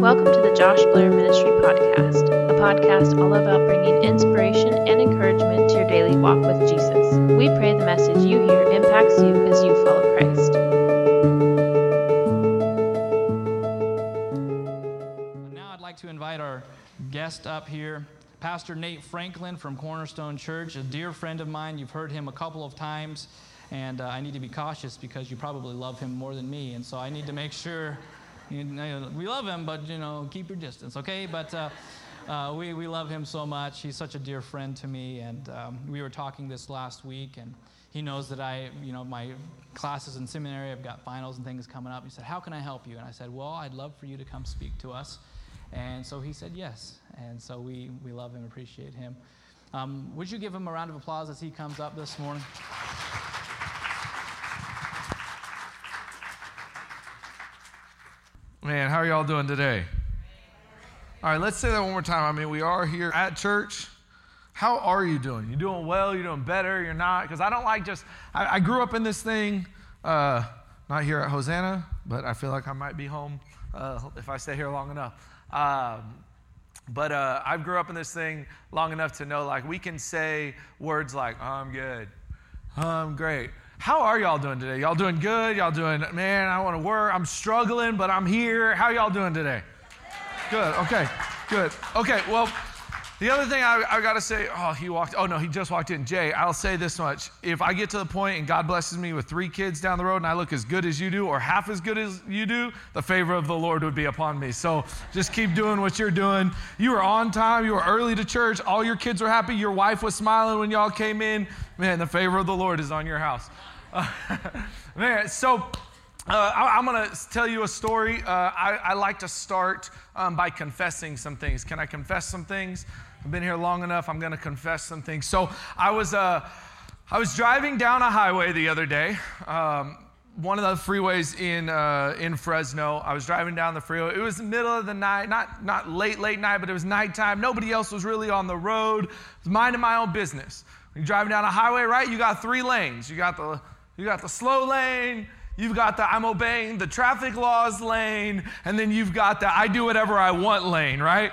Welcome to the Josh Blair Ministry Podcast, a podcast all about bringing inspiration and encouragement to your daily walk with Jesus. We pray the message you hear impacts you as you follow Christ. Now I'd like to invite our guest up here, Pastor Nate Franklin from Cornerstone Church, a dear friend of mine. You've heard him a couple of times, and uh, I need to be cautious because you probably love him more than me, and so I need to make sure you know, we love him, but you know, keep your distance, okay? But uh, uh, we, we love him so much. He's such a dear friend to me, and um, we were talking this last week, and he knows that I, you know, my classes in seminary, I've got finals and things coming up. He said, "How can I help you?" And I said, "Well, I'd love for you to come speak to us." And so he said yes, and so we we love him, appreciate him. Um, would you give him a round of applause as he comes up this morning? Man, how are y'all doing today? All right, let's say that one more time. I mean, we are here at church. How are you doing? You doing well? You doing better? You're not? Because I don't like just, I, I, grew up in this thing, uh, not here at Hosanna, but I feel like I might be home uh, if I stay here long enough. Um, but uh, I've grew up in this thing long enough to know like we can say words like, I'm good, I'm great. How are y'all doing today? Y'all doing good? Y'all doing, man, I want to work. I'm struggling, but I'm here. How y'all doing today? Good. Okay. Good. Okay. Well, the other thing I, I got to say, oh, he walked, oh no, he just walked in. Jay, I'll say this much. If I get to the point and God blesses me with three kids down the road and I look as good as you do or half as good as you do, the favor of the Lord would be upon me. So just keep doing what you're doing. You were on time, you were early to church, all your kids were happy, your wife was smiling when y'all came in. Man, the favor of the Lord is on your house. Uh, man, so uh, I, am going to tell you a story. Uh, I, I, like to start um, by confessing some things. Can I confess some things? I've been here long enough. I'm going to confess some things. So I was, uh, I was driving down a highway the other day. Um, one of the freeways in uh, in Fresno. I was driving down the freeway. It was the middle of the night, not not late late night, but it was nighttime. Nobody else was really on the road. I was minding my own business. You're driving down a highway, right? You got three lanes. You got the you got the slow lane, you've got the I'm obeying the traffic laws lane, and then you've got the I do whatever I want lane, right?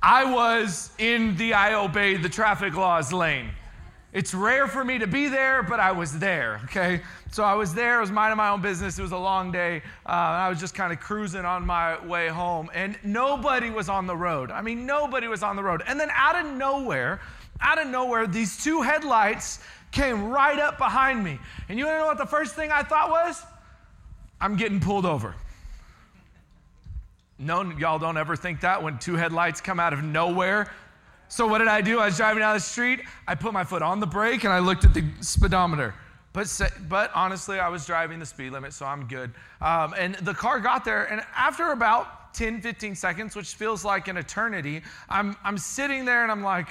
I was in the I obey the traffic laws lane. It's rare for me to be there, but I was there, okay? So I was there, I was minding my own business. It was a long day. Uh, I was just kind of cruising on my way home, and nobody was on the road. I mean, nobody was on the road. And then out of nowhere, out of nowhere, these two headlights came right up behind me. And you wanna know what the first thing I thought was? I'm getting pulled over. No, y'all don't ever think that when two headlights come out of nowhere. So what did I do? I was driving down the street. I put my foot on the brake and I looked at the speedometer. But, but honestly, I was driving the speed limit, so I'm good. Um, and the car got there, and after about 10, 15 seconds, which feels like an eternity, I'm, I'm sitting there and I'm like,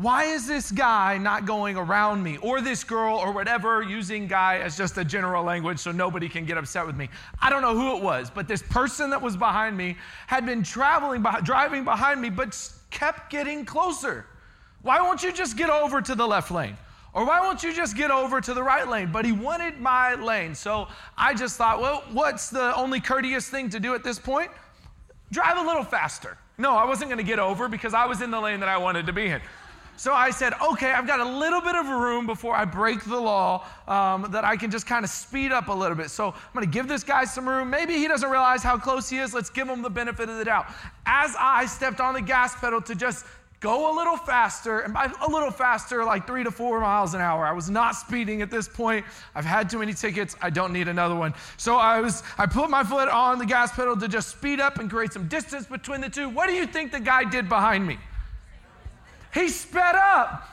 why is this guy not going around me or this girl or whatever, using guy as just a general language so nobody can get upset with me? I don't know who it was, but this person that was behind me had been traveling, driving behind me, but kept getting closer. Why won't you just get over to the left lane? Or why won't you just get over to the right lane? But he wanted my lane. So I just thought, well, what's the only courteous thing to do at this point? Drive a little faster. No, I wasn't going to get over because I was in the lane that I wanted to be in. So I said, okay, I've got a little bit of room before I break the law um, that I can just kind of speed up a little bit. So I'm going to give this guy some room. Maybe he doesn't realize how close he is. Let's give him the benefit of the doubt. As I stepped on the gas pedal to just go a little faster, and by a little faster, like three to four miles an hour. I was not speeding at this point. I've had too many tickets. I don't need another one. So I was, I put my foot on the gas pedal to just speed up and create some distance between the two. What do you think the guy did behind me? He sped up.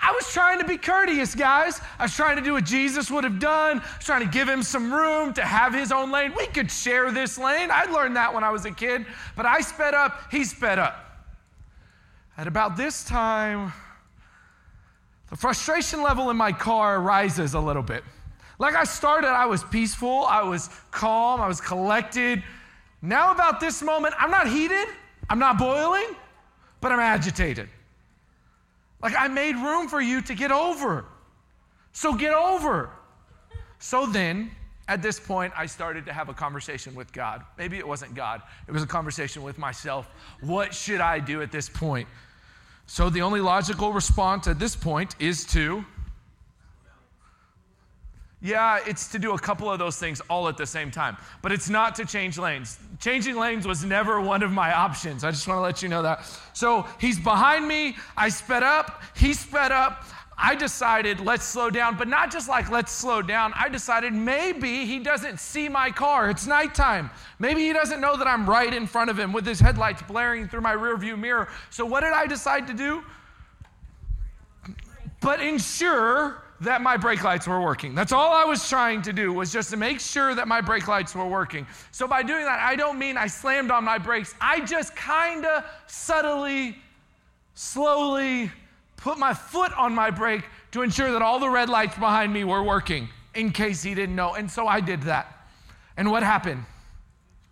I was trying to be courteous, guys. I was trying to do what Jesus would have done. I was trying to give him some room to have his own lane. We could share this lane. I learned that when I was a kid, but I sped up, he sped up. At about this time, the frustration level in my car rises a little bit. Like I started, I was peaceful, I was calm, I was collected. Now, about this moment, I'm not heated, I'm not boiling, but I'm agitated. Like I made room for you to get over. So get over. So then, at this point, I started to have a conversation with God. Maybe it wasn't God, it was a conversation with myself. What should I do at this point? So the only logical response at this point is to yeah, it's to do a couple of those things all at the same time, but it's not to change lanes. Changing lanes was never one of my options. I just want to let you know that. So he's behind me. I sped up. He sped up. I decided, let's slow down, but not just like let's slow down. I decided maybe he doesn't see my car. It's nighttime. Maybe he doesn't know that I'm right in front of him with his headlights blaring through my rearview mirror. So what did I decide to do? But ensure that my brake lights were working. That's all I was trying to do was just to make sure that my brake lights were working. So by doing that, I don't mean I slammed on my brakes. I just kind of subtly, slowly put my foot on my brake to ensure that all the red lights behind me were working in case he didn't know. And so I did that. And what happened?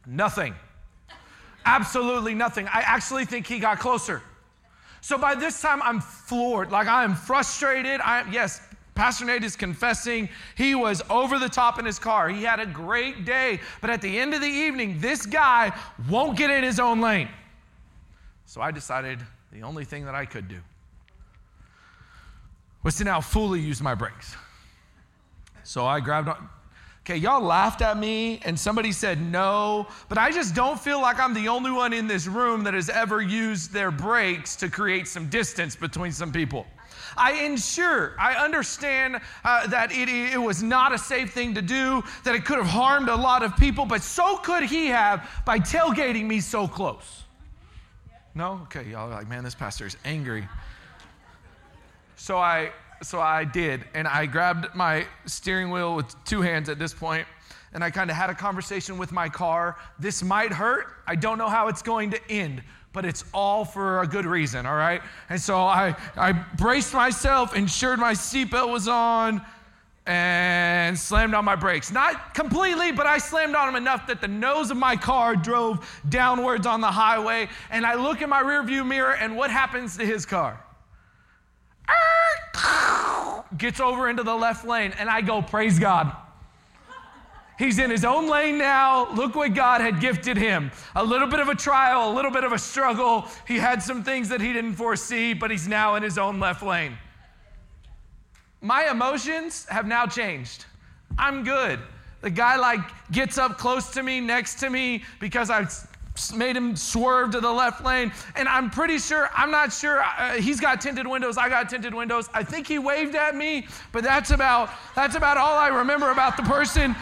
Nothing. Absolutely nothing. I actually think he got closer. So by this time, I'm floored. Like I am frustrated. I yes, Pastor Nate is confessing he was over the top in his car. He had a great day, but at the end of the evening, this guy won't get in his own lane. So I decided the only thing that I could do was to now fully use my brakes. So I grabbed on. Okay, y'all laughed at me and somebody said no, but I just don't feel like I'm the only one in this room that has ever used their brakes to create some distance between some people. I ensure, I understand uh, that it, it was not a safe thing to do, that it could have harmed a lot of people, but so could he have by tailgating me so close. No? Okay, y'all are like, man, this pastor is angry. So I, so I did, and I grabbed my steering wheel with two hands at this point, and I kind of had a conversation with my car. This might hurt. I don't know how it's going to end, but it's all for a good reason, all right? And so I, I braced myself, ensured my seatbelt was on, and slammed on my brakes. Not completely, but I slammed on them enough that the nose of my car drove downwards on the highway. And I look in my rearview mirror, and what happens to his car? Gets over into the left lane, and I go, Praise God. He's in his own lane now. Look what God had gifted him. A little bit of a trial, a little bit of a struggle. He had some things that he didn't foresee, but he's now in his own left lane. My emotions have now changed. I'm good. The guy like gets up close to me, next to me because I made him swerve to the left lane. And I'm pretty sure, I'm not sure, uh, he's got tinted windows, I got tinted windows. I think he waved at me, but that's about, that's about all I remember about the person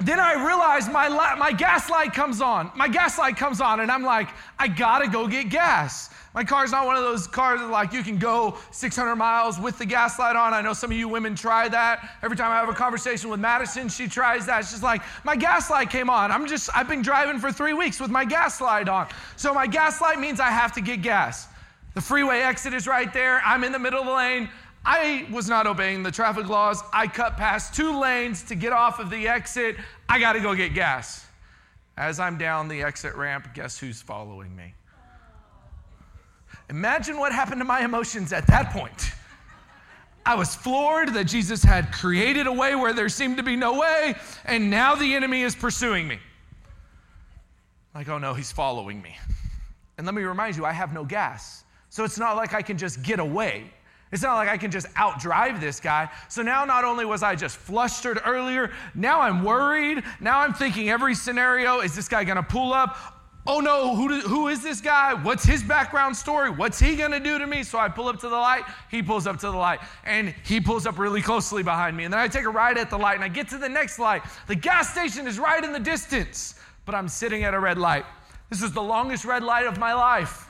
then I realize my, my gas light comes on. My gas light comes on, and I'm like, I gotta go get gas. My car's not one of those cars that like you can go 600 miles with the gas light on. I know some of you women try that. Every time I have a conversation with Madison, she tries that. She's like, my gas light came on. I'm just, I've been driving for three weeks with my gas light on. So my gas light means I have to get gas. The freeway exit is right there. I'm in the middle of the lane. I was not obeying the traffic laws. I cut past two lanes to get off of the exit. I got to go get gas. As I'm down the exit ramp, guess who's following me? Imagine what happened to my emotions at that point. I was floored that Jesus had created a way where there seemed to be no way, and now the enemy is pursuing me. Like, oh no, he's following me. And let me remind you, I have no gas. So it's not like I can just get away. It's not like I can just outdrive this guy. So now, not only was I just flustered earlier, now I'm worried. Now I'm thinking every scenario is this guy gonna pull up? Oh no, who, who is this guy? What's his background story? What's he gonna do to me? So I pull up to the light, he pulls up to the light, and he pulls up really closely behind me. And then I take a ride at the light and I get to the next light. The gas station is right in the distance, but I'm sitting at a red light. This is the longest red light of my life.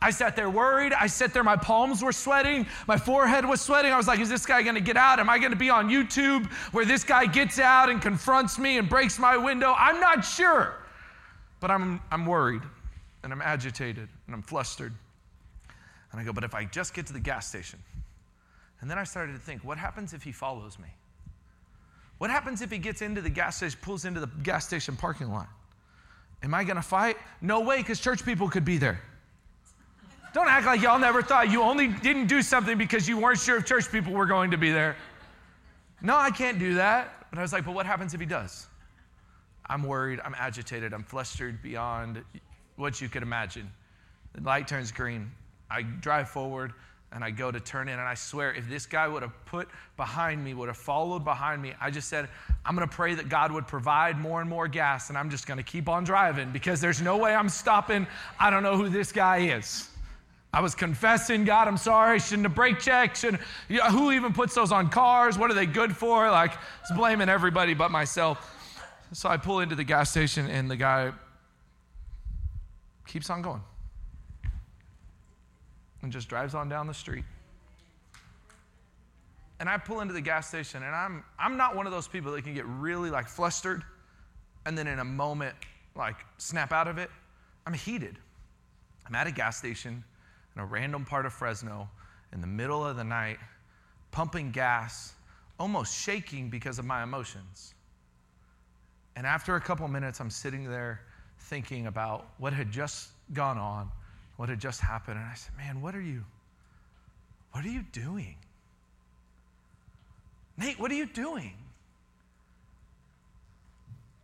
I sat there worried. I sat there, my palms were sweating, my forehead was sweating. I was like, is this guy gonna get out? Am I gonna be on YouTube where this guy gets out and confronts me and breaks my window? I'm not sure. But I'm, I'm worried and I'm agitated and I'm flustered. And I go, but if I just get to the gas station, and then I started to think, what happens if he follows me? What happens if he gets into the gas station, pulls into the gas station parking lot? Am I gonna fight? No way, because church people could be there. Don't act like y'all never thought you only didn't do something because you weren't sure if church people were going to be there. No, I can't do that. But I was like, but what happens if he does? I'm worried, I'm agitated, I'm flustered beyond what you could imagine. The light turns green. I drive forward and I go to turn in, and I swear, if this guy would have put behind me, would have followed behind me, I just said, I'm gonna pray that God would provide more and more gas, and I'm just gonna keep on driving because there's no way I'm stopping. I don't know who this guy is. I was confessing, God, I'm sorry, shouldn't have brake checked. Shouldn't, you know, who even puts those on cars? What are they good for? Like, it's blaming everybody but myself. So I pull into the gas station, and the guy keeps on going and just drives on down the street. And I pull into the gas station, and I'm, I'm not one of those people that can get really like flustered and then in a moment like snap out of it. I'm heated. I'm at a gas station in a random part of Fresno in the middle of the night, pumping gas, almost shaking because of my emotions. And after a couple minutes, I'm sitting there thinking about what had just gone on what had just happened. And I said, Man, what are you, what are you doing? Nate, what are you doing?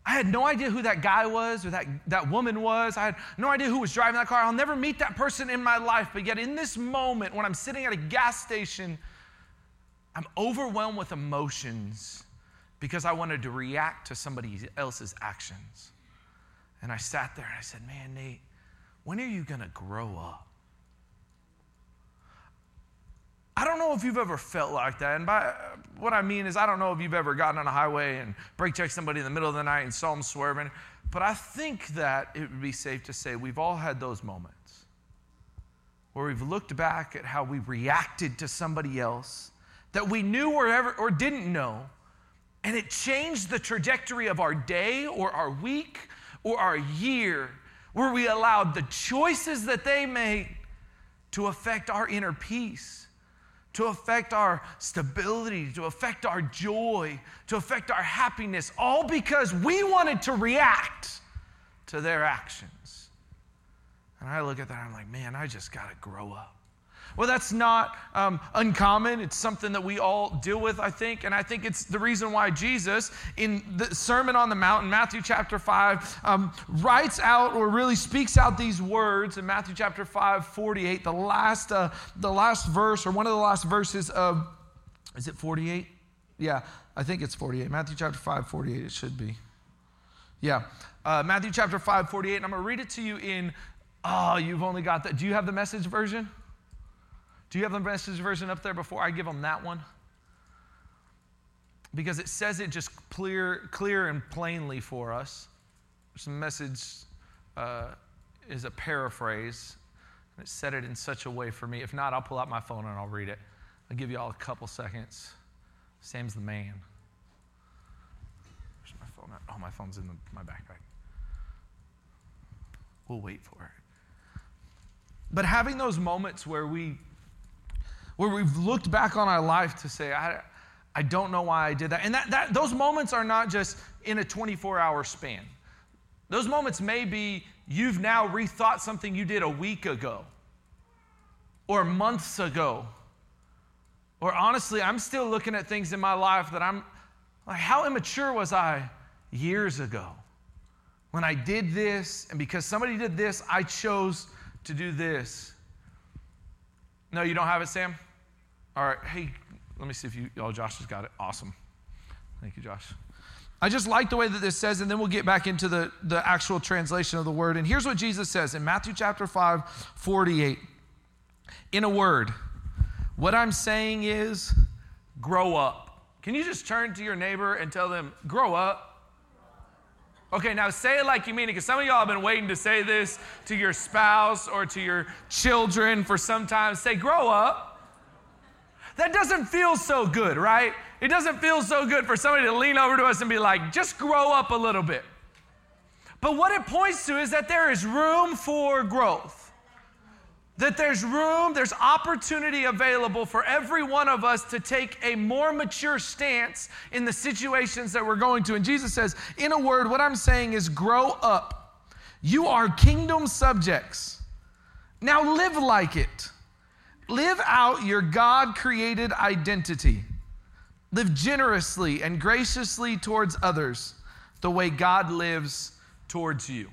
I had no idea who that guy was or that, that woman was. I had no idea who was driving that car. I'll never meet that person in my life. But yet, in this moment, when I'm sitting at a gas station, I'm overwhelmed with emotions because I wanted to react to somebody else's actions. And I sat there and I said, Man, Nate, when are you going to grow up? I don't know if you've ever felt like that. And by what I mean is, I don't know if you've ever gotten on a highway and brake checked somebody in the middle of the night and saw them swerving. But I think that it would be safe to say we've all had those moments where we've looked back at how we reacted to somebody else that we knew or, ever, or didn't know, and it changed the trajectory of our day or our week or our year where we allowed the choices that they made to affect our inner peace, to affect our stability, to affect our joy, to affect our happiness, all because we wanted to react to their actions. And I look at that, I'm like, man, I just got to grow up. Well, that's not um, uncommon. It's something that we all deal with, I think. And I think it's the reason why Jesus, in the Sermon on the Mount, in Matthew chapter 5, um, writes out or really speaks out these words in Matthew chapter 5, 48, the last, uh, the last verse or one of the last verses of, is it 48? Yeah, I think it's 48. Matthew chapter 5, 48, it should be. Yeah. Uh, Matthew chapter 5, 48. And I'm going to read it to you in, oh, you've only got that. Do you have the message version? Do you have the message version up there before I give them that one? Because it says it just clear, clear and plainly for us. The message uh, is a paraphrase, and it said it in such a way for me. If not, I'll pull out my phone and I'll read it. I'll give you all a couple seconds. Sam's the man. Where's my phone? Oh, my phone's in the, my backpack. We'll wait for it. But having those moments where we where we've looked back on our life to say, I, I don't know why I did that. And that, that, those moments are not just in a 24 hour span. Those moments may be you've now rethought something you did a week ago or months ago. Or honestly, I'm still looking at things in my life that I'm like, how immature was I years ago when I did this? And because somebody did this, I chose to do this. No, you don't have it, Sam? All right. Hey, let me see if you, oh, Josh has got it. Awesome. Thank you, Josh. I just like the way that this says, and then we'll get back into the, the actual translation of the word. And here's what Jesus says in Matthew chapter 5, 48. In a word, what I'm saying is grow up. Can you just turn to your neighbor and tell them, grow up? Okay, now say it like you mean it, because some of y'all have been waiting to say this to your spouse or to your children for some time. Say, grow up. That doesn't feel so good, right? It doesn't feel so good for somebody to lean over to us and be like, just grow up a little bit. But what it points to is that there is room for growth that there's room, there's opportunity available for every one of us to take a more mature stance in the situations that we're going to. And Jesus says, in a word, what I'm saying is grow up. You are kingdom subjects. Now live like it. Live out your God created identity. Live generously and graciously towards others the way God lives towards you.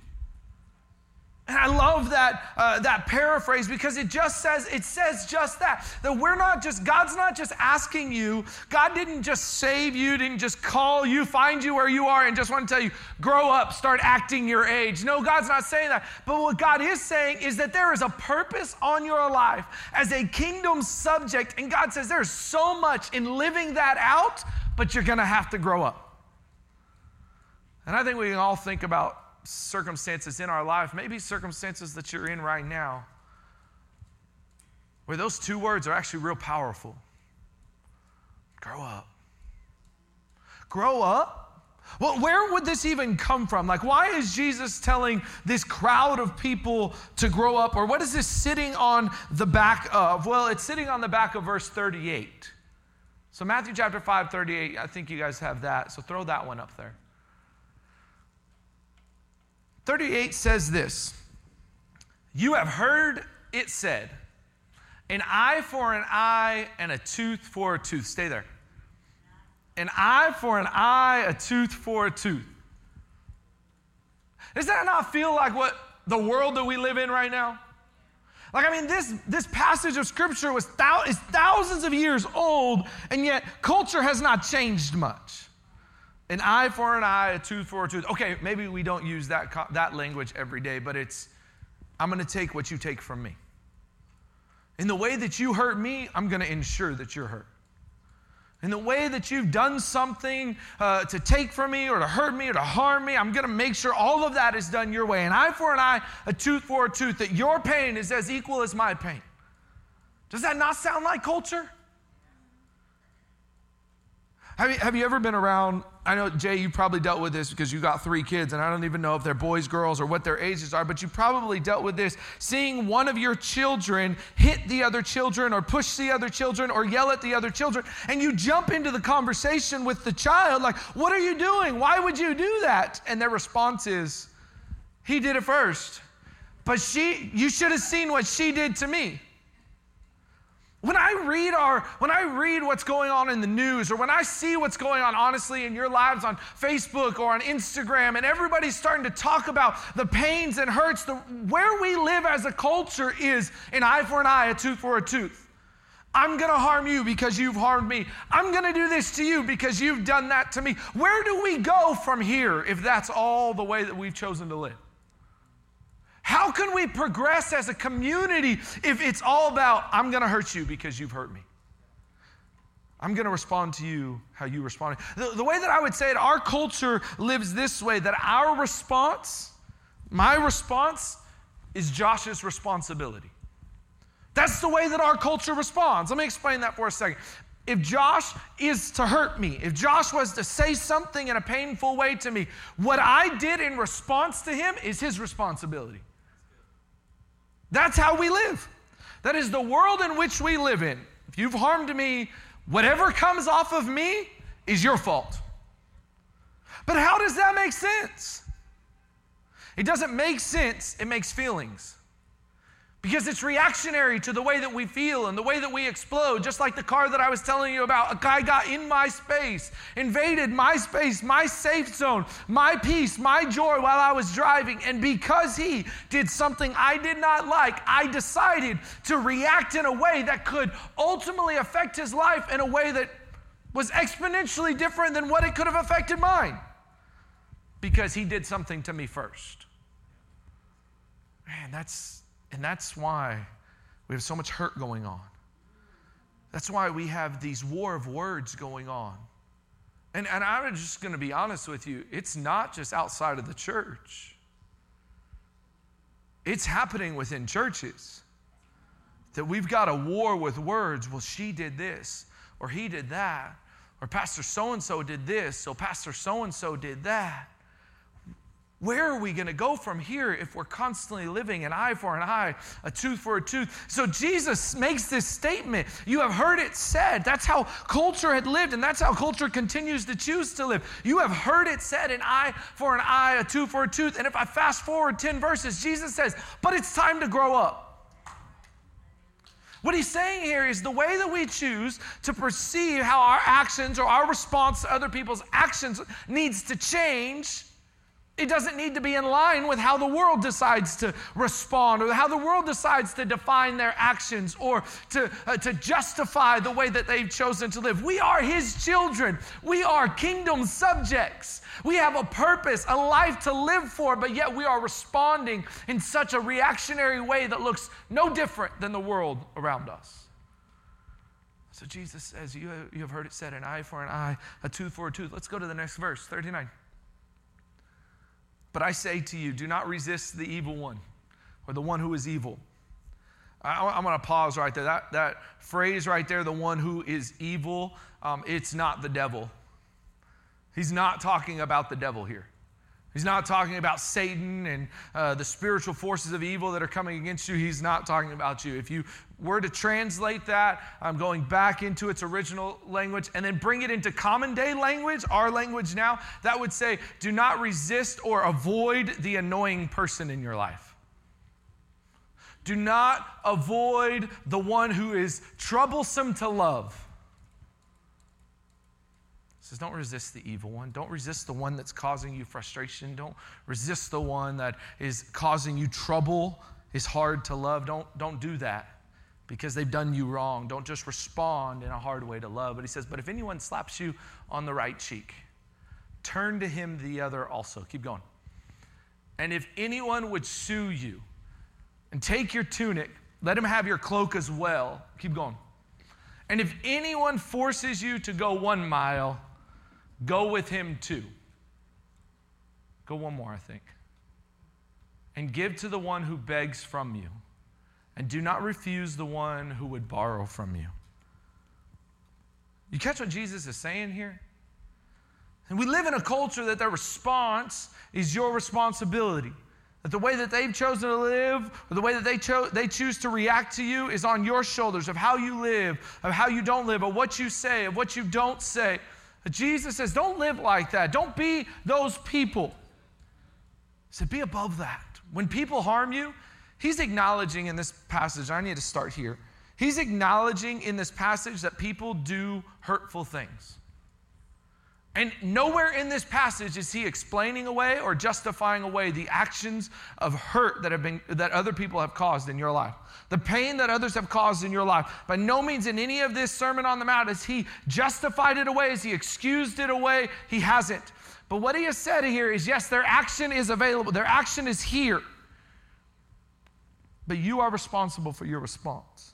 And I love that, uh, that paraphrase because it just says, it says just that. That we're not just, God's not just asking you, God didn't just save you, didn't just call you, find you where you are, and just want to tell you, grow up, start acting your age. No, God's not saying that. But what God is saying is that there is a purpose on your life as a kingdom subject. And God says there's so much in living that out, but you're going to have to grow up. And I think we can all think about circumstances in our life, maybe circumstances that you're in right now, where those two words are actually real powerful. Grow up. Grow up? Well, where would this even come from? Like, why is Jesus telling this crowd of people to grow up? Or what is this sitting on the back of? Well, it's sitting on the back of verse 38. So, Matthew chapter 5, 38, I think you guys have that. So, throw that one up there. 38 says this You have heard it said, an eye for an eye and a tooth for a tooth. Stay there. An eye for an eye, a tooth for a tooth. Does that not feel like what the world that we live in right now? Like, I mean, this, this passage of scripture was thou- is thousands of years old, and yet culture has not changed much. An eye for an eye, a tooth for a tooth. Okay, maybe we don't use that, that language every day, but it's, I'm going to take what you take from me. In the way that you hurt me, I'm going to ensure that you're hurt. In the way that you've done something uh, to take from me or to hurt me or to harm me, I'm going to make sure all of that is done your way. An eye for an eye, a tooth for a tooth, that your pain is as equal as my pain. Does that not sound like culture? Have you, have you ever been around? I know, Jay, you probably dealt with this because you got three kids, and I don't even know if they're boys, girls, or what their ages are, but you probably dealt with this seeing one of your children hit the other children, or push the other children, or yell at the other children, and you jump into the conversation with the child, like, What are you doing? Why would you do that? And their response is, He did it first. But she, you should have seen what she did to me. When I read our, when I read what's going on in the news, or when I see what's going on honestly in your lives on Facebook or on Instagram, and everybody's starting to talk about the pains and hurts, the, where we live as a culture is an eye for an eye, a tooth for a tooth. I'm gonna harm you because you've harmed me. I'm gonna do this to you because you've done that to me. Where do we go from here if that's all the way that we've chosen to live? How can we progress as a community if it's all about, I'm going to hurt you because you've hurt me? I'm going to respond to you how you respond. The, the way that I would say it, our culture lives this way that our response, my response, is Josh's responsibility. That's the way that our culture responds. Let me explain that for a second. If Josh is to hurt me, if Josh was to say something in a painful way to me, what I did in response to him is his responsibility. That's how we live. That is the world in which we live in. If you've harmed me, whatever comes off of me is your fault. But how does that make sense? It doesn't make sense, it makes feelings because it's reactionary to the way that we feel and the way that we explode. Just like the car that I was telling you about, a guy got in my space, invaded my space, my safe zone, my peace, my joy while I was driving. And because he did something I did not like, I decided to react in a way that could ultimately affect his life in a way that was exponentially different than what it could have affected mine because he did something to me first. Man, that's and that's why we have so much hurt going on. That's why we have these war of words going on. And, and I'm just going to be honest with you it's not just outside of the church, it's happening within churches. That we've got a war with words. Well, she did this, or he did that, or Pastor so and so did this, so Pastor so and so did that. Where are we going to go from here if we're constantly living an eye for an eye, a tooth for a tooth? So Jesus makes this statement. You have heard it said. That's how culture had lived, and that's how culture continues to choose to live. You have heard it said an eye for an eye, a tooth for a tooth. And if I fast forward 10 verses, Jesus says, But it's time to grow up. What he's saying here is the way that we choose to perceive how our actions or our response to other people's actions needs to change. It doesn't need to be in line with how the world decides to respond or how the world decides to define their actions or to, uh, to justify the way that they've chosen to live. We are His children, we are kingdom subjects. We have a purpose, a life to live for, but yet we are responding in such a reactionary way that looks no different than the world around us. So Jesus says, You, you have heard it said, an eye for an eye, a tooth for a tooth. Let's go to the next verse, 39. But I say to you, do not resist the evil one or the one who is evil. I, am going to pause right there. That, that phrase right there, the one who is evil, um, it's not the devil. He's not talking about the devil here. He's not talking about Satan and uh, the spiritual forces of evil that are coming against you. He's not talking about you. If you were to translate that, I'm going back into its original language and then bring it into common day language, our language now, that would say, do not resist or avoid the annoying person in your life. Do not avoid the one who is troublesome to love It says, Don't resist the evil one. Don't resist the one that's causing you frustration. Don't resist the one that is causing you trouble, is hard to love. Don't, don't do that because they've done you wrong. Don't just respond in a hard way to love. But he says, But if anyone slaps you on the right cheek, turn to him the other also. Keep going. And if anyone would sue you and take your tunic, let him have your cloak as well. Keep going. And if anyone forces you to go one mile, Go with him too. Go one more, I think. And give to the one who begs from you, and do not refuse the one who would borrow from you. You catch what Jesus is saying here? And we live in a culture that their response is your responsibility. That the way that they've chosen to live, or the way that they, cho- they choose to react to you, is on your shoulders of how you live, of how you don't live, of what you say, of what you don't say. Jesus says, don't live like that. Don't be those people. He said, be above that. When people harm you, he's acknowledging in this passage, I need to start here. He's acknowledging in this passage that people do hurtful things. And nowhere in this passage is he explaining away or justifying away the actions of hurt that have been that other people have caused in your life. The pain that others have caused in your life. By no means in any of this Sermon on the Mount has he justified it away, has he excused it away. He hasn't. But what he has said here is yes, their action is available, their action is here. But you are responsible for your response.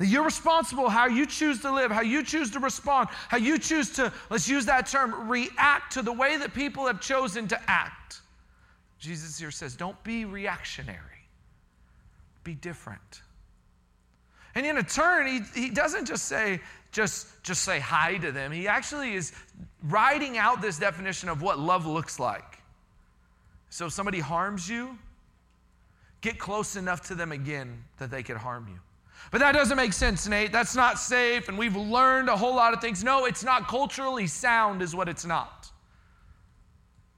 You're responsible how you choose to live, how you choose to respond, how you choose to, let's use that term, react to the way that people have chosen to act. Jesus here says, don't be reactionary, be different. And in a turn, he, he doesn't just say, just, just say hi to them. He actually is writing out this definition of what love looks like. So if somebody harms you, get close enough to them again that they could harm you. But that doesn't make sense, Nate. That's not safe, and we've learned a whole lot of things. No, it's not culturally sound, is what it's not.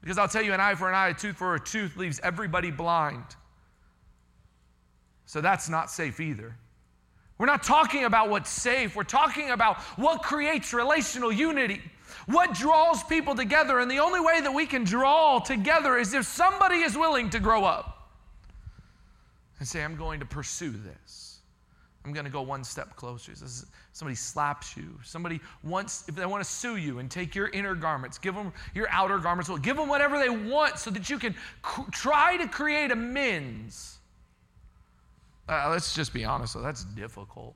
Because I'll tell you, an eye for an eye, a tooth for a tooth leaves everybody blind. So that's not safe either. We're not talking about what's safe, we're talking about what creates relational unity. What draws people together? And the only way that we can draw together is if somebody is willing to grow up and say, I'm going to pursue this. I'm going to go one step closer. Somebody slaps you. Somebody wants, if they want to sue you and take your inner garments, give them your outer garments. Well, give them whatever they want so that you can cr- try to create amends. Uh, let's just be honest, though, that's difficult.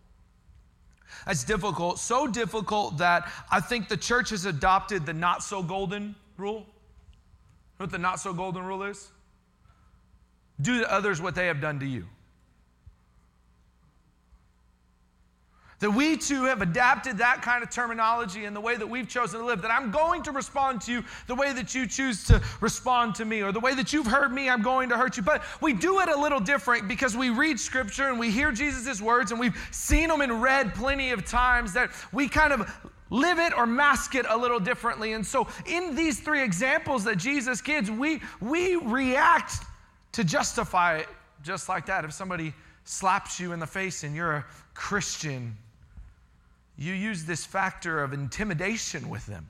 That's difficult. So difficult that I think the church has adopted the not so golden rule. You know what the not so golden rule is? Do to others what they have done to you. That we too have adapted that kind of terminology in the way that we've chosen to live. That I'm going to respond to you the way that you choose to respond to me, or the way that you've heard me, I'm going to hurt you. But we do it a little different because we read scripture and we hear Jesus' words and we've seen them in red plenty of times that we kind of live it or mask it a little differently. And so, in these three examples that Jesus gives, we, we react to justify it just like that. If somebody slaps you in the face and you're a Christian, you use this factor of intimidation with them.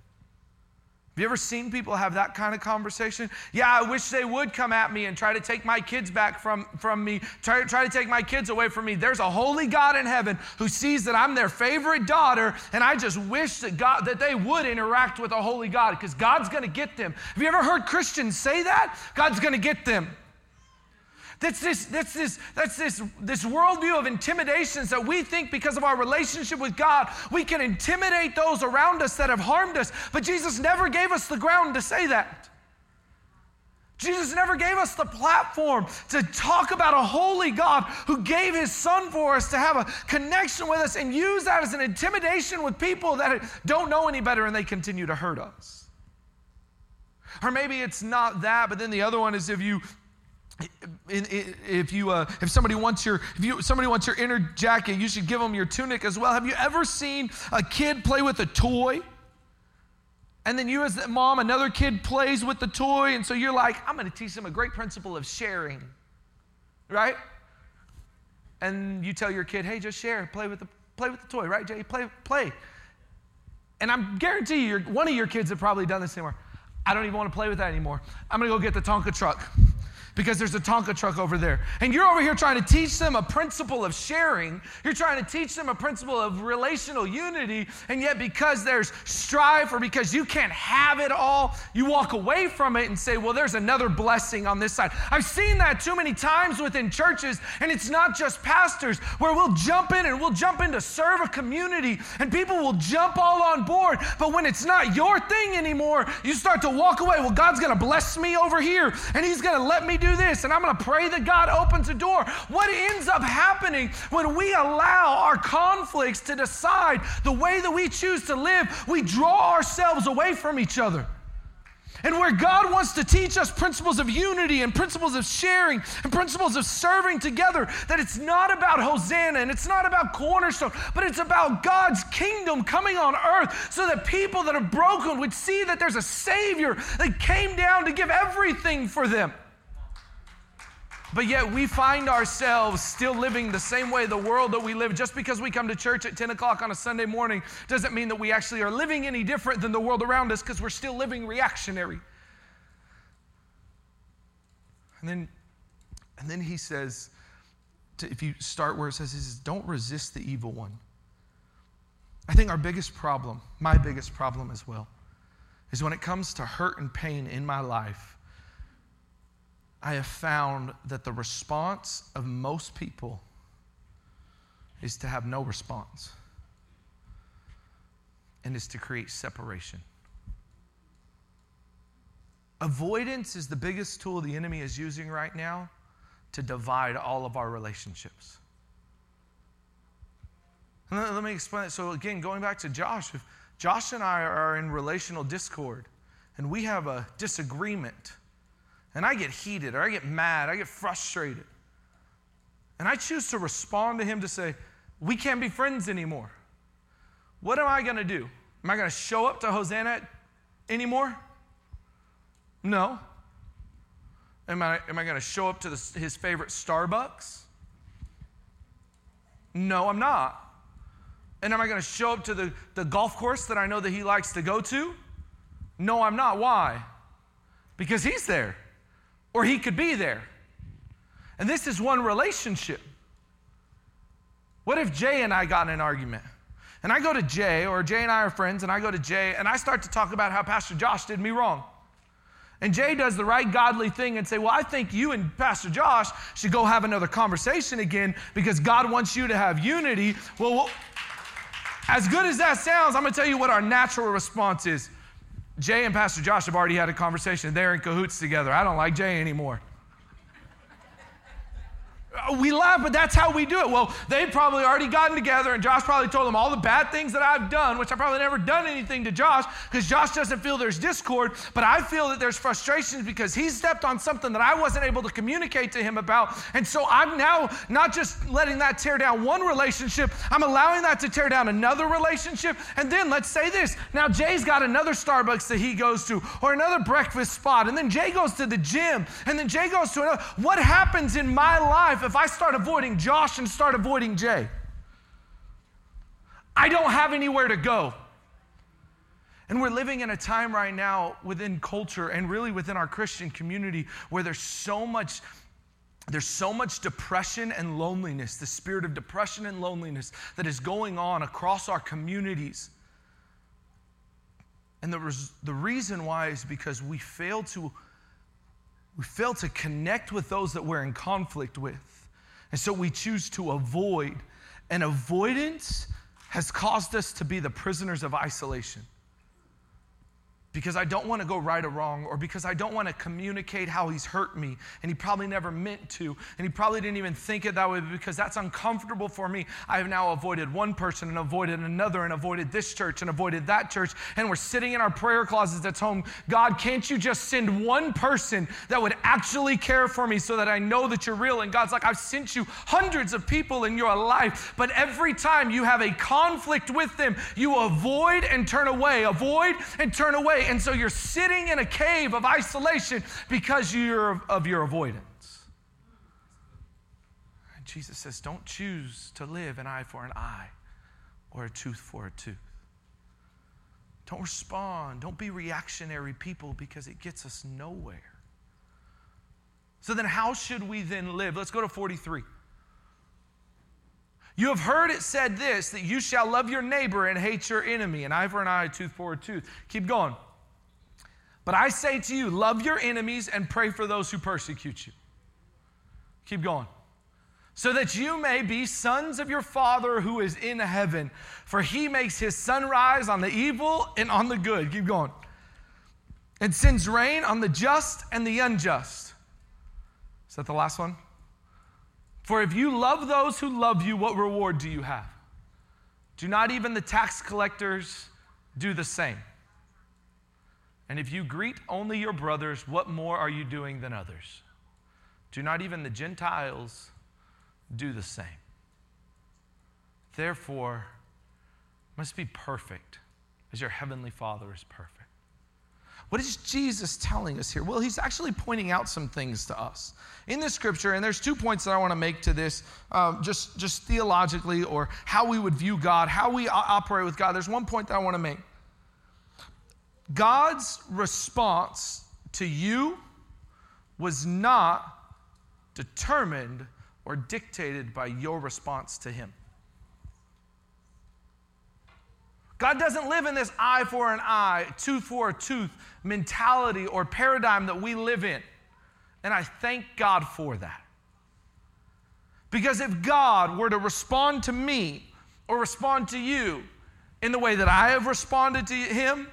Have you ever seen people have that kind of conversation? Yeah, I wish they would come at me and try to take my kids back from, from me, try, try to take my kids away from me. There's a holy God in heaven who sees that I'm their favorite daughter, and I just wish that God that they would interact with a holy God because God's gonna get them. Have you ever heard Christians say that? God's gonna get them. That's this, that's this, that's this, this worldview of intimidations that we think because of our relationship with God, we can intimidate those around us that have harmed us. But Jesus never gave us the ground to say that. Jesus never gave us the platform to talk about a holy God who gave his son for us to have a connection with us and use that as an intimidation with people that don't know any better and they continue to hurt us. Or maybe it's not that, but then the other one is if you if you uh, if somebody wants your if you somebody wants your inner jacket you should give them your tunic as well. Have you ever seen a kid play with a toy? And then you as the mom another kid plays with the toy and so you're like i'm going to teach them a great principle of sharing. Right? And you tell your kid hey just share. Play with the play with the toy. Right jay? Play play. And i'm guarantee you one of your kids have probably done this anymore. I don't even want to play with that anymore. I'm going to go get the tonka truck because there's a Tonka truck over there. And you're over here trying to teach them a principle of sharing. You're trying to teach them a principle of relational unity. And yet, because there's strife or because you can't have it all, you walk away from it and say, well, there's another blessing on this side. I've seen that too many times within churches. And it's not just pastors where we'll jump in and we'll jump in to serve a community and people will jump all on board. But when it's not your thing anymore, you start to walk away. Well, God's going to bless me over here and He's going to let me do this, and I'm going to pray that God opens a door. What ends up happening when we allow our conflicts to decide the way that we choose to live? We draw ourselves away from each other. And where God wants to teach us principles of unity and principles of sharing and principles of serving together, that it's not about Hosanna and it's not about Cornerstone, but it's about God's kingdom coming on earth so that people that are broken would see that there's a Savior that came down to give everything for them. But yet we find ourselves still living the same way the world that we live. Just because we come to church at 10 o'clock on a Sunday morning doesn't mean that we actually are living any different than the world around us because we're still living reactionary. And then, and then he says, to, if you start where it says, he says, don't resist the evil one. I think our biggest problem, my biggest problem as well, is when it comes to hurt and pain in my life I have found that the response of most people is to have no response and is to create separation. Avoidance is the biggest tool the enemy is using right now to divide all of our relationships. Let me explain it. So, again, going back to Josh, if Josh and I are in relational discord and we have a disagreement, and I get heated or I get mad, I get frustrated. And I choose to respond to him to say, We can't be friends anymore. What am I going to do? Am I going to show up to Hosanna anymore? No. Am I, am I going to show up to the, his favorite Starbucks? No, I'm not. And am I going to show up to the, the golf course that I know that he likes to go to? No, I'm not. Why? Because he's there or he could be there. And this is one relationship. What if Jay and I got in an argument? And I go to Jay, or Jay and I are friends, and I go to Jay, and I start to talk about how Pastor Josh did me wrong. And Jay does the right godly thing and say, Well, I think you and Pastor Josh should go have another conversation again because God wants you to have unity. Well, as good as that sounds, I'm going to tell you what our natural response is. Jay and Pastor Josh have already had a conversation. They're in cahoots together. I don't like Jay anymore. Uh, we laugh, but that's how we do it. Well, they've probably already gotten together, and Josh probably told them all the bad things that I've done, which I probably never done anything to Josh because Josh doesn't feel there's discord, but I feel that there's frustrations because he stepped on something that I wasn't able to communicate to him about. And so I'm now not just letting that tear down one relationship, I'm allowing that to tear down another relationship. And then let's say this now Jay's got another Starbucks that he goes to, or another breakfast spot, and then Jay goes to the gym, and then Jay goes to another. What happens in my life if I start avoiding Josh and start avoiding Jay, I don't have anywhere to go. And we're living in a time right now within culture and really within our Christian community where there's so much there's so much depression and loneliness, the spirit of depression and loneliness that is going on across our communities. And the, res- the reason why is because we fail to we fail to connect with those that we're in conflict with. And so we choose to avoid. And avoidance has caused us to be the prisoners of isolation because I don't want to go right or wrong, or because I don't want to communicate how he's hurt me, and he probably never meant to, and he probably didn't even think it that way because that's uncomfortable for me. I have now avoided one person and avoided another, and avoided this church and avoided that church, and we're sitting in our prayer closets at home. God, can't you just send one person that would actually care for me so that I know that you're real? And God's like, I've sent you hundreds of people in your life, but every time you have a conflict with them, you avoid and turn away, avoid and turn away. And so you're sitting in a cave of isolation because you're of your avoidance. And Jesus says, Don't choose to live an eye for an eye or a tooth for a tooth. Don't respond. Don't be reactionary people because it gets us nowhere. So then, how should we then live? Let's go to 43. You have heard it said this that you shall love your neighbor and hate your enemy, an eye for an eye, a tooth for a tooth. Keep going. But I say to you, love your enemies and pray for those who persecute you. Keep going. So that you may be sons of your Father who is in heaven, for he makes his sun rise on the evil and on the good. Keep going. And sends rain on the just and the unjust. Is that the last one? For if you love those who love you, what reward do you have? Do not even the tax collectors do the same? And if you greet only your brothers, what more are you doing than others? Do not even the Gentiles do the same? Therefore, must be perfect as your heavenly Father is perfect. What is Jesus telling us here? Well, he's actually pointing out some things to us in this scripture, and there's two points that I want to make to this, um, just just theologically, or how we would view God, how we operate with God. There's one point that I want to make. God's response to you was not determined or dictated by your response to Him. God doesn't live in this eye for an eye, tooth for a tooth mentality or paradigm that we live in. And I thank God for that. Because if God were to respond to me or respond to you in the way that I have responded to Him,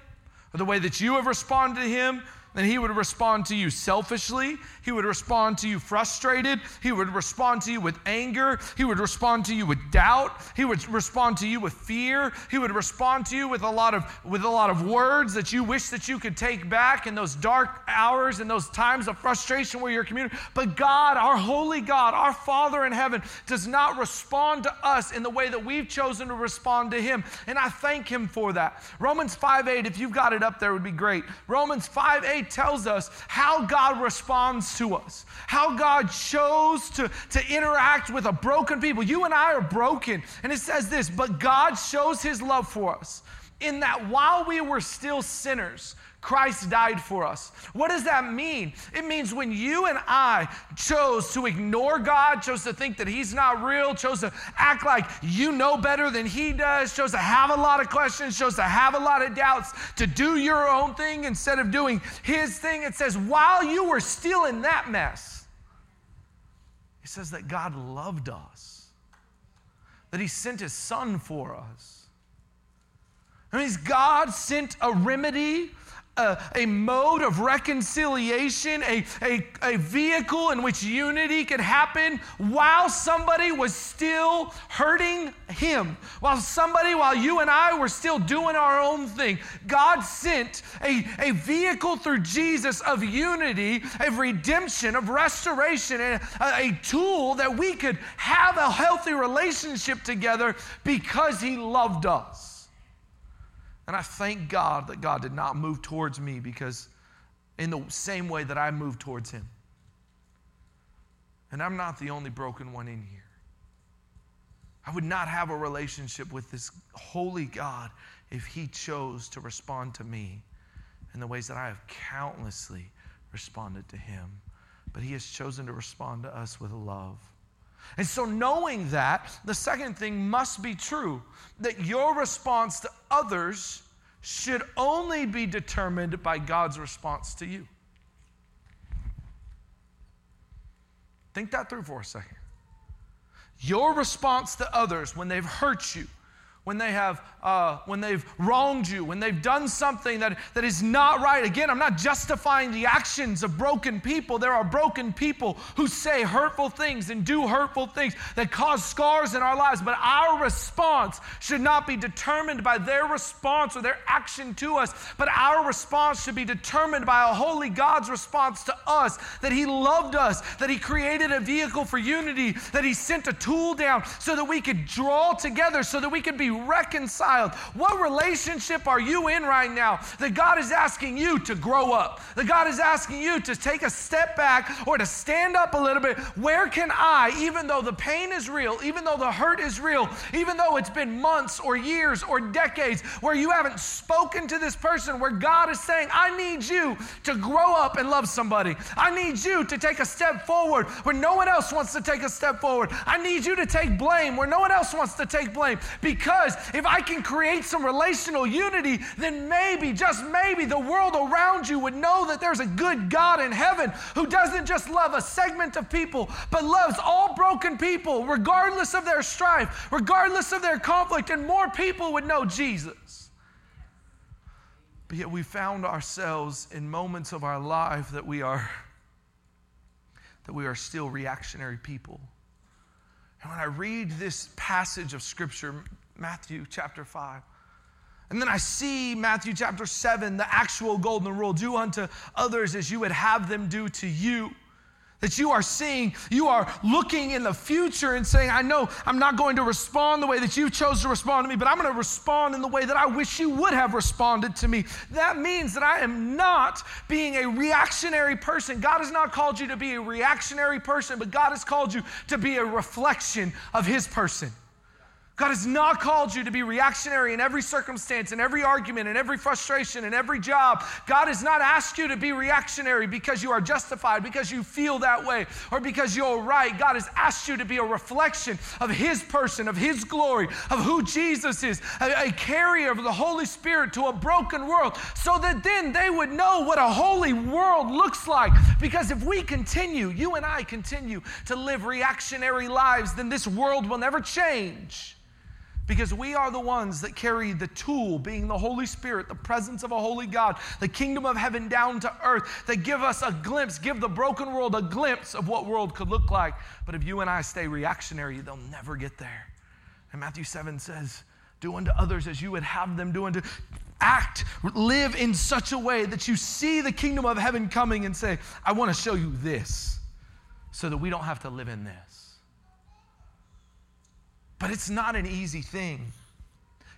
the way that you have responded to him, then he would respond to you selfishly. He would respond to you frustrated. He would respond to you with anger. He would respond to you with doubt. He would respond to you with fear. He would respond to you with a lot of with a lot of words that you wish that you could take back in those dark hours and those times of frustration where you're communing. But God, our holy God, our Father in heaven, does not respond to us in the way that we've chosen to respond to him. And I thank him for that. Romans 5 8, if you've got it up there, would be great. Romans 5 8 tells us how God responds to us, how God chose to, to interact with a broken people. You and I are broken. And it says this, but God shows his love for us in that while we were still sinners, Christ died for us. What does that mean? It means when you and I chose to ignore God, chose to think that He's not real, chose to act like you know better than He does, chose to have a lot of questions, chose to have a lot of doubts, to do your own thing instead of doing His thing, it says, while you were still in that mess, it says that God loved us, that He sent His Son for us. I mean, God sent a remedy a, a, mode of reconciliation, a, a, a vehicle in which unity could happen while somebody was still hurting him, while somebody, while you and I were still doing our own thing. God sent a, a vehicle through Jesus of unity, of redemption, of restoration, and a, a tool that we could have a healthy relationship together because he loved us. And I thank God that God did not move towards me because in the same way that I moved towards him. And I'm not the only broken one in here. I would not have a relationship with this holy God if He chose to respond to me in the ways that I have countlessly responded to Him. But He has chosen to respond to us with love. And so, knowing that, the second thing must be true that your response to others should only be determined by God's response to you. Think that through for a second. Your response to others when they've hurt you, when they have uh, when they've wronged you, when they've done something that, that is not right. Again, I'm not justifying the actions of broken people. There are broken people who say hurtful things and do hurtful things that cause scars in our lives. But our response should not be determined by their response or their action to us, but our response should be determined by a holy God's response to us that He loved us, that He created a vehicle for unity, that He sent a tool down so that we could draw together, so that we could be reconciled? What relationship are you in right now that God is asking you to grow up? That God is asking you to take a step back or to stand up a little bit? Where can I, even though the pain is real, even though the hurt is real, even though it's been months or years or decades where you haven't spoken to this person, where God is saying, I need you to grow up and love somebody. I need you to take a step forward where no one else wants to take a step forward. I need you to take blame where no one else wants to take blame. Because if I can create some relational unity, then maybe, just maybe, the world around you would know that there's a good God in heaven who doesn't just love a segment of people, but loves all broken people, regardless of their strife, regardless of their conflict, and more people would know Jesus. But yet we found ourselves in moments of our life that we are that we are still reactionary people. And when I read this passage of scripture, Matthew chapter 5. And then I see Matthew chapter 7, the actual golden rule do unto others as you would have them do to you. That you are seeing, you are looking in the future and saying, I know I'm not going to respond the way that you chose to respond to me, but I'm going to respond in the way that I wish you would have responded to me. That means that I am not being a reactionary person. God has not called you to be a reactionary person, but God has called you to be a reflection of His person. God has not called you to be reactionary in every circumstance, in every argument, in every frustration, in every job. God has not asked you to be reactionary because you are justified, because you feel that way, or because you're right. God has asked you to be a reflection of His person, of His glory, of who Jesus is, a, a carrier of the Holy Spirit to a broken world, so that then they would know what a holy world looks like. Because if we continue, you and I continue to live reactionary lives, then this world will never change because we are the ones that carry the tool, being the Holy Spirit, the presence of a holy God, the kingdom of heaven down to earth, that give us a glimpse, give the broken world a glimpse of what world could look like. But if you and I stay reactionary, they'll never get there. And Matthew 7 says, Do unto others as you would have them do unto act, live in such a way that you see the kingdom of heaven coming and say, I want to show you this so that we don't have to live in this. But it's not an easy thing.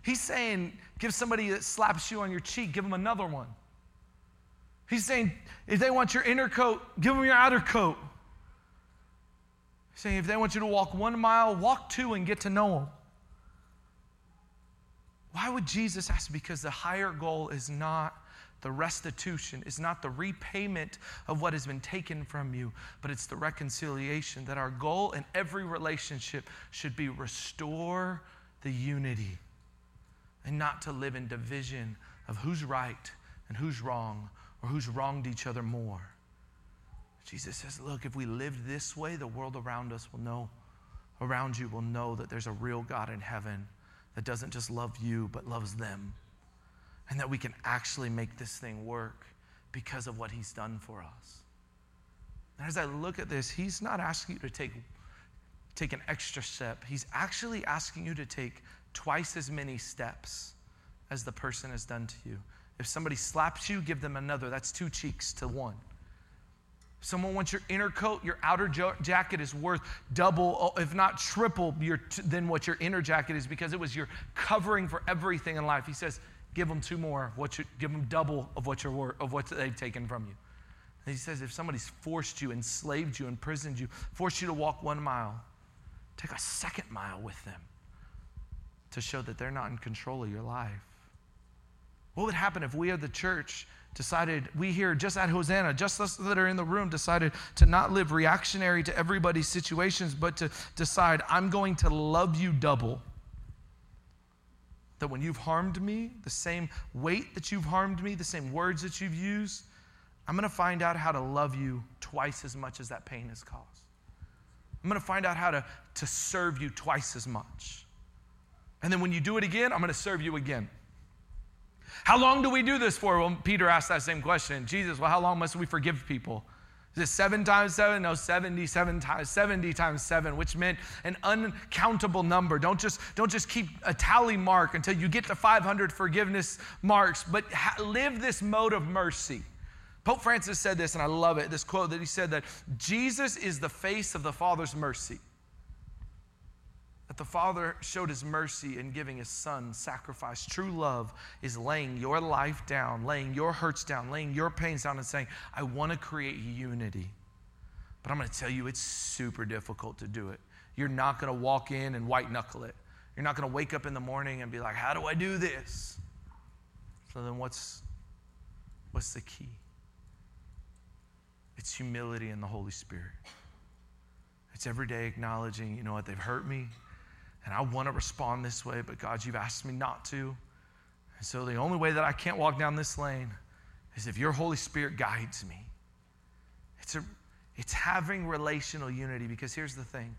He's saying, give somebody that slaps you on your cheek, give them another one. He's saying, if they want your inner coat, give them your outer coat. He's saying, if they want you to walk one mile, walk two and get to know them. Why would Jesus ask? Because the higher goal is not the restitution is not the repayment of what has been taken from you, but it's the reconciliation. That our goal in every relationship should be restore the unity and not to live in division of who's right and who's wrong or who's wronged each other more. Jesus says, Look, if we live this way, the world around us will know, around you will know that there's a real God in heaven that doesn't just love you, but loves them and that we can actually make this thing work because of what He's done for us. And as I look at this, He's not asking you to take, take an extra step, He's actually asking you to take twice as many steps as the person has done to you. If somebody slaps you, give them another. That's two cheeks to one. If someone wants your inner coat, your outer jo- jacket is worth double, oh, if not triple, your t- than what your inner jacket is because it was your covering for everything in life. He says, give them two more, what you, give them double of what, you're, of what they've taken from you. And he says, if somebody's forced you, enslaved you, imprisoned you, forced you to walk one mile, take a second mile with them to show that they're not in control of your life. What would happen if we are the church decided, we here just at Hosanna, just us that are in the room, decided to not live reactionary to everybody's situations, but to decide, I'm going to love you double. That when you've harmed me, the same weight that you've harmed me, the same words that you've used, I'm going to find out how to love you twice as much as that pain has caused. I'm going to find out how to, to serve you twice as much. And then when you do it again, I'm going to serve you again. How long do we do this for? Well, Peter asked that same question. Jesus, well, how long must we forgive people? Is it seven times seven? No, 77 times, 70 times seven, which meant an uncountable number. Don't just, don't just keep a tally mark until you get to 500 forgiveness marks, but ha- live this mode of mercy. Pope Francis said this, and I love it this quote that he said that Jesus is the face of the Father's mercy that the Father showed his mercy in giving his son sacrifice. True love is laying your life down, laying your hurts down, laying your pains down, and saying, I want to create unity. But I'm going to tell you, it's super difficult to do it. You're not going to walk in and white knuckle it. You're not going to wake up in the morning and be like, How do I do this? So then, what's, what's the key? It's humility in the Holy Spirit. It's every day acknowledging, you know what, they've hurt me. And I want to respond this way, but God, you've asked me not to. And so the only way that I can't walk down this lane is if your Holy Spirit guides me. It's, a, it's having relational unity because here's the thing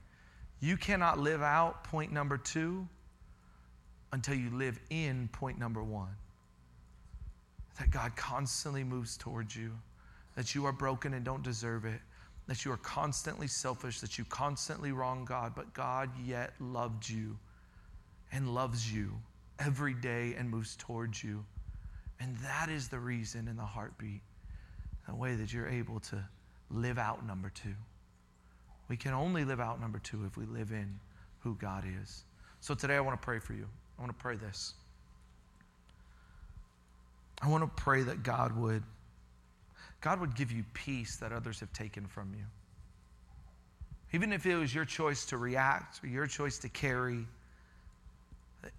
you cannot live out point number two until you live in point number one. That God constantly moves towards you, that you are broken and don't deserve it, that you are constantly selfish, that you constantly wrong God, but God yet loved you and loves you every day and moves towards you. And that is the reason in the heartbeat, the way that you're able to live out number two. We can only live out number two if we live in who God is. So today I want to pray for you. I want to pray this. I want to pray that God would God would give you peace that others have taken from you. Even if it was your choice to react or your choice to carry,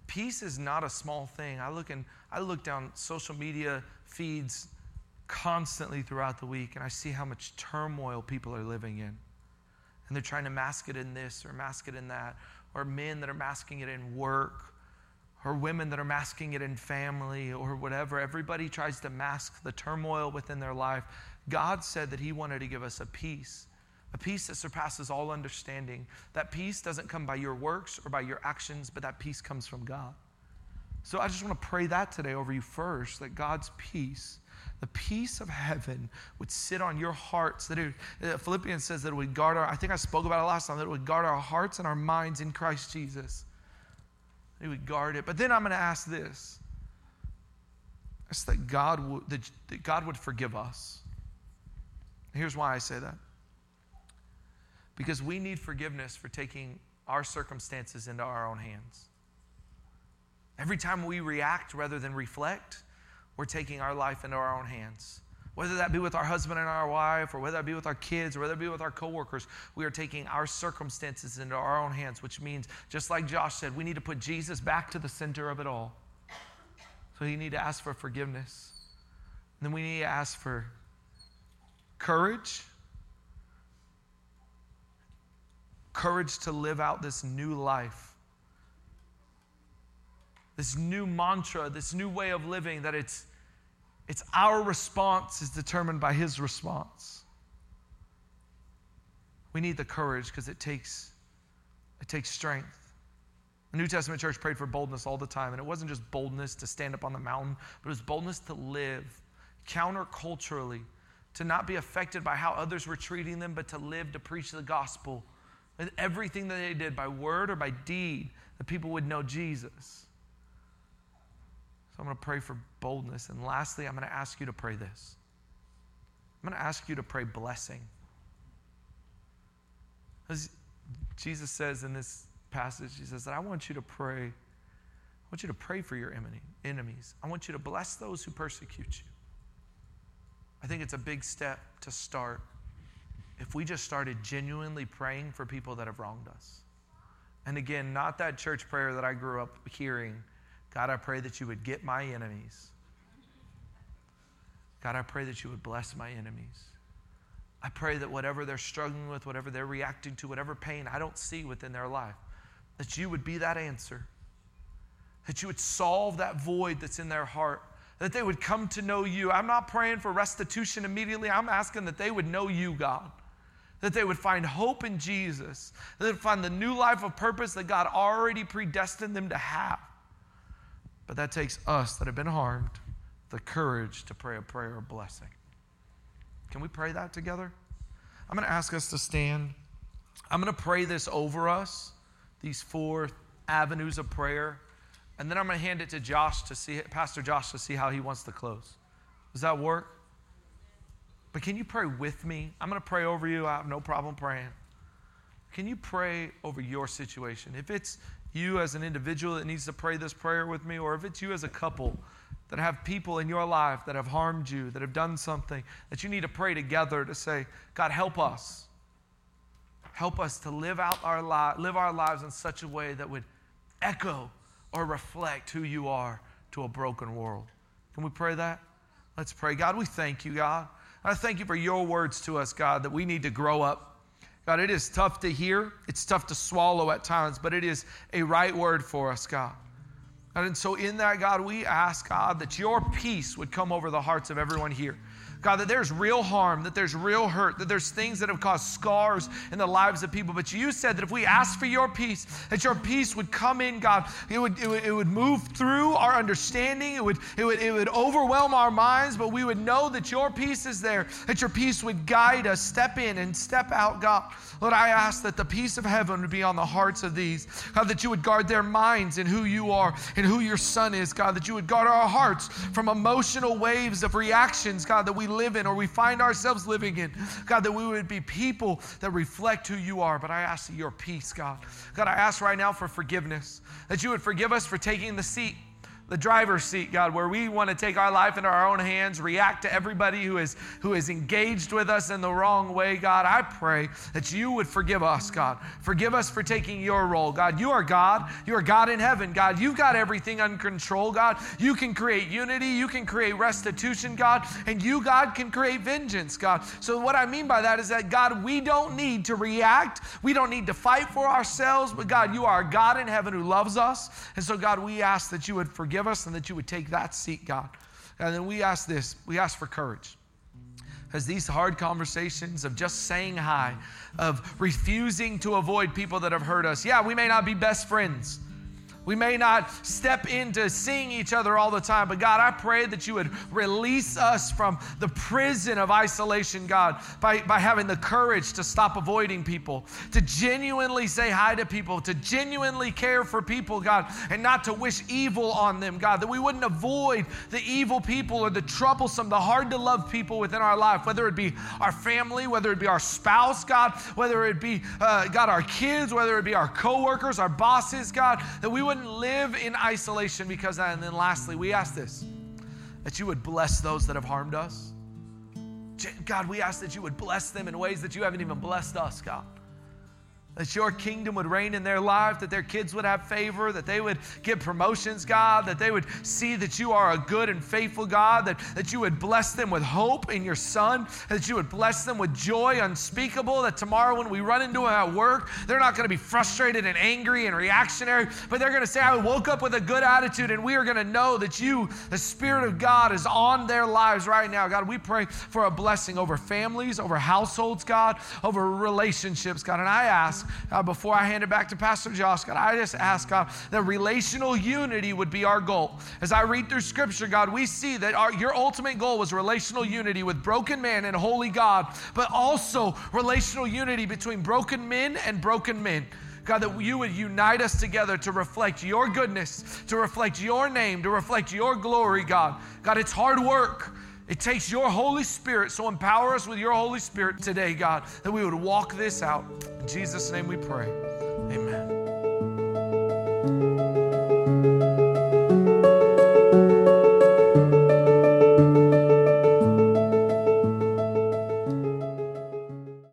peace is not a small thing. I look and I look down social media feeds constantly throughout the week and I see how much turmoil people are living in. And they're trying to mask it in this or mask it in that, or men that are masking it in work or women that are masking it in family or whatever. Everybody tries to mask the turmoil within their life. God said that He wanted to give us a peace, a peace that surpasses all understanding. That peace doesn't come by your works or by your actions, but that peace comes from God. So I just want to pray that today over you first that God's peace, the peace of heaven, would sit on your hearts. That it, uh, Philippians says that it would guard our, I think I spoke about it last time, that it would guard our hearts and our minds in Christ Jesus. He would guard it. But then I'm going to ask this. It's that God, would, that, that God would forgive us. Here's why I say that. Because we need forgiveness for taking our circumstances into our own hands. Every time we react rather than reflect, we're taking our life into our own hands whether that be with our husband and our wife, or whether that be with our kids, or whether it be with our coworkers, we are taking our circumstances into our own hands, which means, just like Josh said, we need to put Jesus back to the center of it all. So you need to ask for forgiveness. And then we need to ask for courage. Courage to live out this new life. This new mantra, this new way of living that it's it's our response is determined by his response. We need the courage because it takes it takes strength. The New Testament church prayed for boldness all the time, and it wasn't just boldness to stand up on the mountain, but it was boldness to live counterculturally, to not be affected by how others were treating them, but to live to preach the gospel. And everything that they did, by word or by deed, that people would know Jesus. So I'm going to pray for boldness. And lastly, I'm going to ask you to pray this I'm going to ask you to pray blessing. As Jesus says in this passage, He says that I want you to pray. I want you to pray for your enemies. I want you to bless those who persecute you. I think it's a big step to start if we just started genuinely praying for people that have wronged us. And again, not that church prayer that I grew up hearing God, I pray that you would get my enemies. God, I pray that you would bless my enemies. I pray that whatever they're struggling with, whatever they're reacting to, whatever pain I don't see within their life, that you would be that answer. That you would solve that void that's in their heart. That they would come to know you. I'm not praying for restitution immediately. I'm asking that they would know you, God. That they would find hope in Jesus. That they would find the new life of purpose that God already predestined them to have. But that takes us that have been harmed the courage to pray a prayer of blessing. Can we pray that together? I'm going to ask us to stand. I'm going to pray this over us, these four avenues of prayer, and then I'm going to hand it to Josh to see, Pastor Josh, to see how he wants to close. Does that work? But can you pray with me? I'm going to pray over you. I have no problem praying. Can you pray over your situation? If it's you as an individual that needs to pray this prayer with me, or if it's you as a couple that have people in your life that have harmed you, that have done something, that you need to pray together to say, God, help us. Help us to live out our li- live our lives in such a way that would echo or reflect who you are to a broken world. Can we pray that? Let's pray. God, we thank you, God. I thank you for your words to us, God, that we need to grow up. God, it is tough to hear, it's tough to swallow at times, but it is a right word for us, God. And so, in that, God, we ask, God, that your peace would come over the hearts of everyone here. God, that there's real harm, that there's real hurt, that there's things that have caused scars in the lives of people. But you said that if we ask for your peace, that your peace would come in, God. It would, it would, it would move through our understanding, it would, it, would, it would overwhelm our minds, but we would know that your peace is there, that your peace would guide us, step in and step out, God. Lord, I ask that the peace of heaven would be on the hearts of these. God, that you would guard their minds in who you are and who your son is, God, that you would guard our hearts from emotional waves of reactions, God, that we live in or we find ourselves living in. God, that we would be people that reflect who you are. But I ask your peace, God. God, I ask right now for forgiveness, that you would forgive us for taking the seat the driver's seat, God, where we want to take our life into our own hands, react to everybody who is who is engaged with us in the wrong way, God. I pray that you would forgive us, God. Forgive us for taking your role, God. You are God. You are God in heaven, God. You've got everything under control, God. You can create unity, you can create restitution, God, and you, God, can create vengeance, God. So what I mean by that is that God, we don't need to react. We don't need to fight for ourselves, but God, you are God in heaven who loves us. And so God, we ask that you would forgive us and that you would take that seat, God. And then we ask this we ask for courage. Because these hard conversations of just saying hi, of refusing to avoid people that have hurt us. Yeah, we may not be best friends. We may not step into seeing each other all the time, but God, I pray that you would release us from the prison of isolation, God, by, by having the courage to stop avoiding people, to genuinely say hi to people, to genuinely care for people, God, and not to wish evil on them, God, that we wouldn't avoid the evil people or the troublesome, the hard to love people within our life, whether it be our family, whether it be our spouse, God, whether it be, uh, God, our kids, whether it be our coworkers, our bosses, God, that we would wouldn't live in isolation because. And then lastly, we ask this that you would bless those that have harmed us. God, we ask that you would bless them in ways that you haven't even blessed us, God that your kingdom would reign in their life, that their kids would have favor, that they would get promotions, God, that they would see that you are a good and faithful God, that, that you would bless them with hope in your Son, that you would bless them with joy unspeakable, that tomorrow when we run into them at work, they're not going to be frustrated and angry and reactionary, but they're going to say, I woke up with a good attitude, and we are going to know that you, the Spirit of God, is on their lives right now. God, we pray for a blessing over families, over households, God, over relationships, God. And I ask, uh, before I hand it back to Pastor Josh, God, I just ask, God, that relational unity would be our goal. As I read through Scripture, God, we see that our, your ultimate goal was relational unity with broken man and holy God, but also relational unity between broken men and broken men. God, that you would unite us together to reflect your goodness, to reflect your name, to reflect your glory, God. God, it's hard work. It takes your Holy Spirit. So empower us with your Holy Spirit today, God, that we would walk this out. In Jesus' name we pray. Amen.